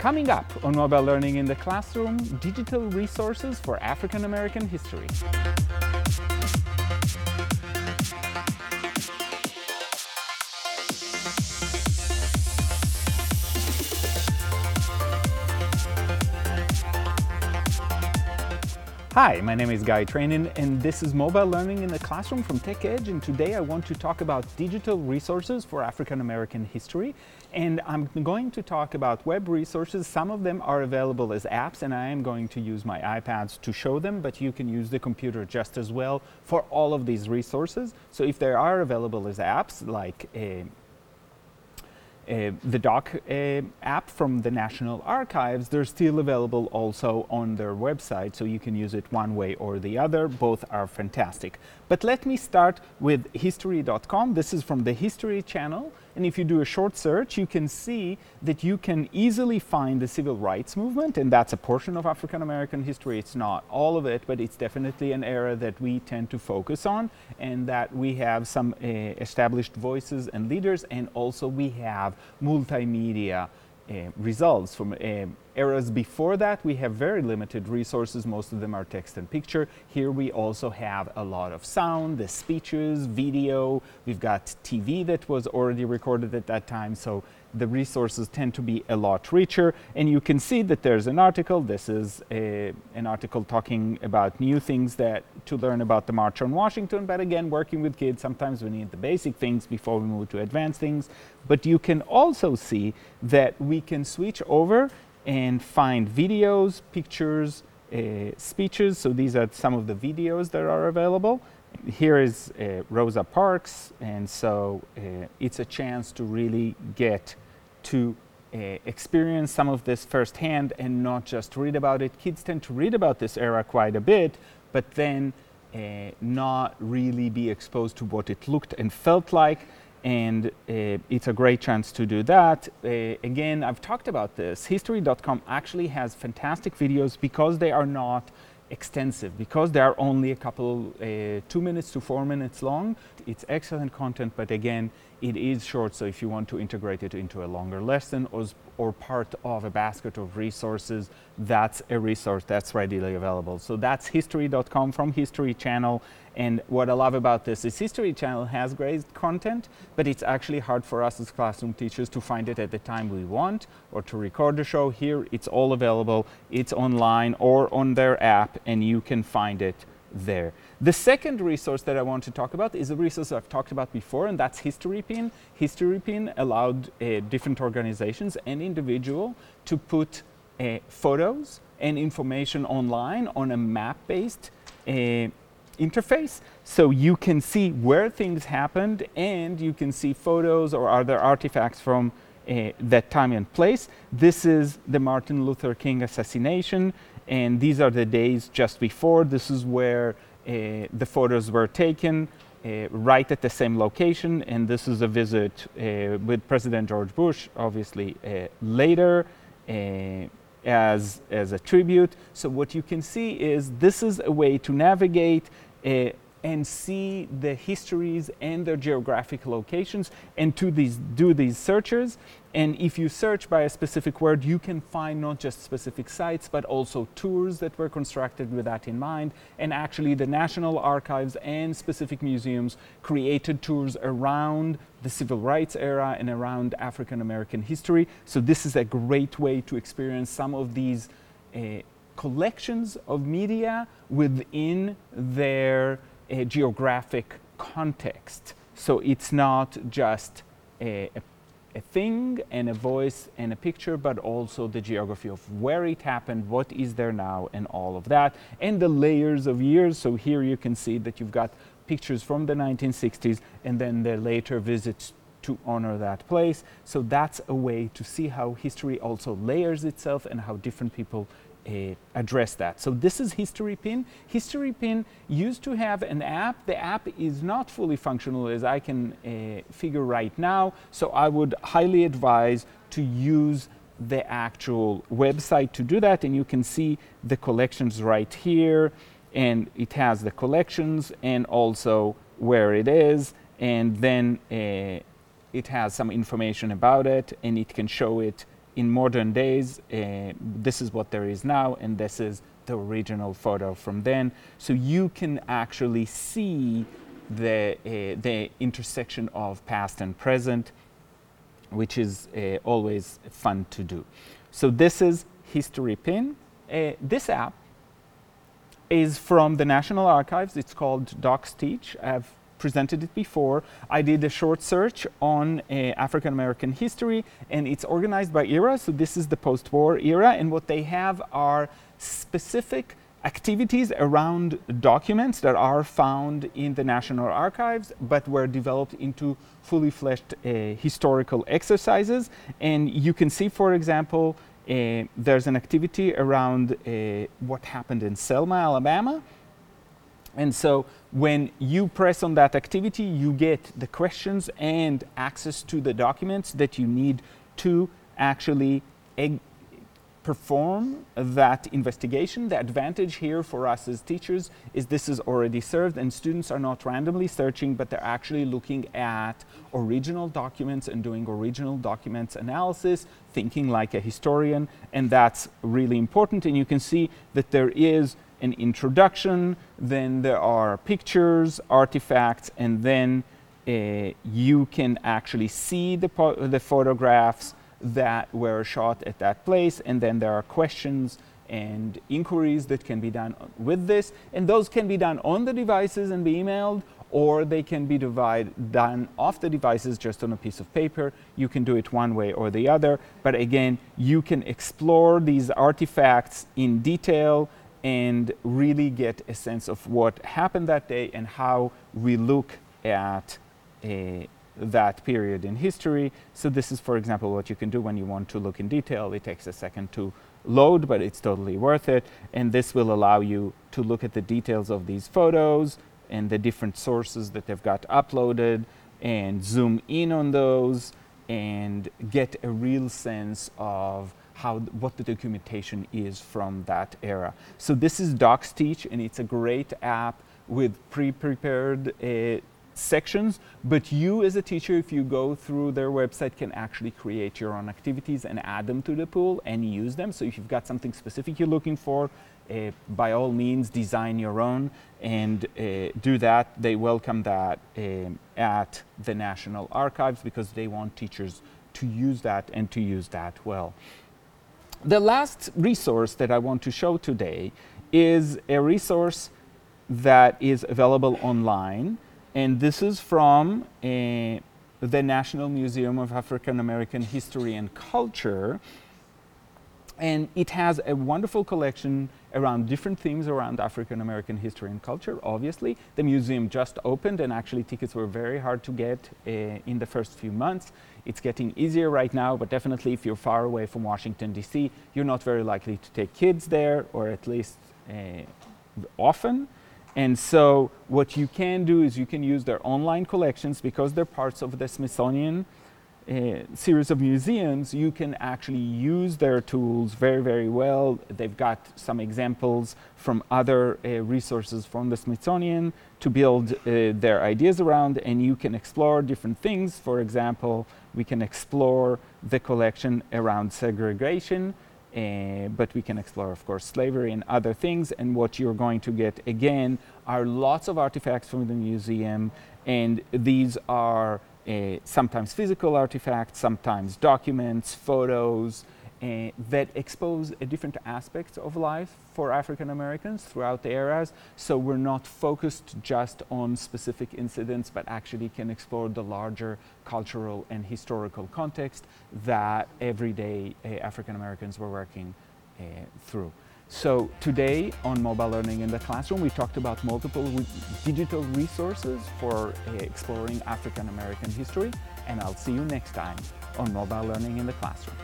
Coming up on Mobile Learning in the Classroom, digital resources for African American history. Hi, my name is Guy Trainin and this is Mobile Learning in the Classroom from TechEdge and today I want to talk about digital resources for African American history and I'm going to talk about web resources. Some of them are available as apps and I am going to use my iPads to show them but you can use the computer just as well for all of these resources. So if they are available as apps like a uh, the doc uh, app from the National Archives, they're still available also on their website, so you can use it one way or the other. Both are fantastic. But let me start with history.com. This is from the History channel, and if you do a short search, you can see that you can easily find the civil rights movement, and that's a portion of African American history. It's not all of it, but it's definitely an era that we tend to focus on, and that we have some uh, established voices and leaders, and also we have multimedia uh, results from uh, eras before that we have very limited resources. Most of them are text and picture. Here we also have a lot of sound the speeches video. We've got tv that was already recorded at that time. So the resources tend to be a lot richer. And you can see that there's an article. This is a, an article talking about new things that to learn about the March on Washington. But again, working with kids, sometimes we need the basic things before we move to advanced things. But you can also see that we can switch over and find videos, pictures, uh, speeches. So these are some of the videos that are available here is uh, Rosa Parks, and so uh, it's a chance to really get to uh, experience some of this firsthand and not just read about it. Kids tend to read about this era quite a bit, but then uh, not really be exposed to what it looked and felt like. And uh, it's a great chance to do that. Uh, again, I've talked about this. History.com actually has fantastic videos because they are not extensive because they are only a couple, uh, two minutes to four minutes long. It's excellent content, but again, it is short, so if you want to integrate it into a longer lesson or, or part of a basket of resources, that's a resource that's readily available. So that's history.com from History Channel. And what I love about this is History Channel has great content, but it's actually hard for us as classroom teachers to find it at the time we want or to record the show. Here, it's all available. It's online or on their app, and you can find it there. The second resource that I want to talk about is a resource I've talked about before, and that's HistoryPin. HistoryPin allowed uh, different organizations and individual to put uh, photos and information online on a map-based uh, interface. So you can see where things happened, and you can see photos or other artifacts from uh, that time and place. This is the Martin Luther King assassination and these are the days just before. This is where uh, the photos were taken. Uh, right at the same location, and this is a visit uh, with President George Bush, obviously uh, later uh, as, as a tribute. So what you can see is this is a way to navigate uh, and see the histories and their geographic locations and to these, do these searches. And if you search by a specific word, you can find not just specific sites, but also tours that were constructed with that in mind. And actually, the National Archives and specific museums created tours around the civil rights era and around African American history. So, this is a great way to experience some of these uh, collections of media within their a geographic context. So it's not just a, a, a, thing and a voice and a picture, but also the geography of where it happened, what is there now, and all of that, and the layers of years. So here you can see that you've got pictures from the 1960s and then the later visits to honor that place. So that's a way to see how history also layers itself and how different people uh, address that. So this is History Pin. History Pin used to have an app. The app is not fully functional as I can uh, figure right now. So I would highly advise to use the actual website to do that. And you can see the collections right here. And it has the collections and also where it is. And then uh, it has some information about it and it can show it in modern days, uh, this is what there is now, and this is the original photo from then. So you can actually see the, uh, the intersection of past and present, which is uh, always fun to do. So this is History Pin. Uh, this app is from the National Archives. It's called DocsTeach. I've presented it before. I did a short search on uh, African American history, and it's organized by era. So this is the post-war era, and what they have are specific activities around documents that are found in the National Archives but were developed into fully fleshed uh, historical exercises. And you can see, for example, uh, there's an activity around uh, what happened in Selma, Alabama. And so when you press on that activity, you get the questions and access to the documents that you need to actually perform that investigation. The advantage here for us as teachers is this is already served and students are not randomly searching, but they're actually looking at original documents and doing original documents analysis, thinking like a historian, and that's really important. And you can see that there is an introduction, then there are pictures, artifacts, and then uh, you can actually see the, the photographs that were shot at that place. And then there are questions and inquiries that can be done with this. And those can be done on the devices and be emailed, or they can be divide, done off the devices just on a piece of paper. You can do it one way or the other. But again, you can explore these artifacts in detail and really get a sense of what happened that day and how we look at a that period in history. So this is, for example, what you can do when you want to look in detail. It takes a second to load, but it's totally worth it. And this will allow you to look at the details of these photos and the different sources that they've got uploaded and zoom in on those and get a real sense of how what the documentation is from that era. So this is DocsTeach and it's a great app with pre-prepared uh, sections, but you as a teacher, if you go through their website, can actually create your own activities and add them to the pool and use them. So if you've got something specific you're looking for, uh, by all means, design your own and uh, do that. They welcome that um, at the National Archives because they want teachers to use that and to use that well. The last resource that I want to show today is a resource that is available online and this is from uh, the National Museum of African American History and Culture. And it has a wonderful collection around different themes around African American history and culture, obviously. The museum just opened, and actually, tickets were very hard to get uh, in the first few months. It's getting easier right now, but definitely, if you're far away from Washington, D.C., you're not very likely to take kids there, or at least uh, often. And so what you can do is you can use their online collections because they're parts of the Smithsonian series of museums, you can actually use their tools very, very well. They've got some examples from other uh, resources from the Smithsonian to build uh, their ideas around, and you can explore different things. For example, we can explore the collection around segregation, uh, but we can explore, of course, slavery and other things. And what you're going to get again are lots of artifacts from the museum, and these are sometimes physical artifacts, sometimes documents, photos, uh, that expose different aspects of life for African Americans throughout the eras. So we're not focused just on specific incidents, but actually can explore the larger cultural and historical context that everyday uh, African Americans were working uh, through. So today on Mobile Learning in the Classroom, we talked about multiple digital resources for uh, exploring African American history, and I'll see you next time on Mobile Learning in the Classroom.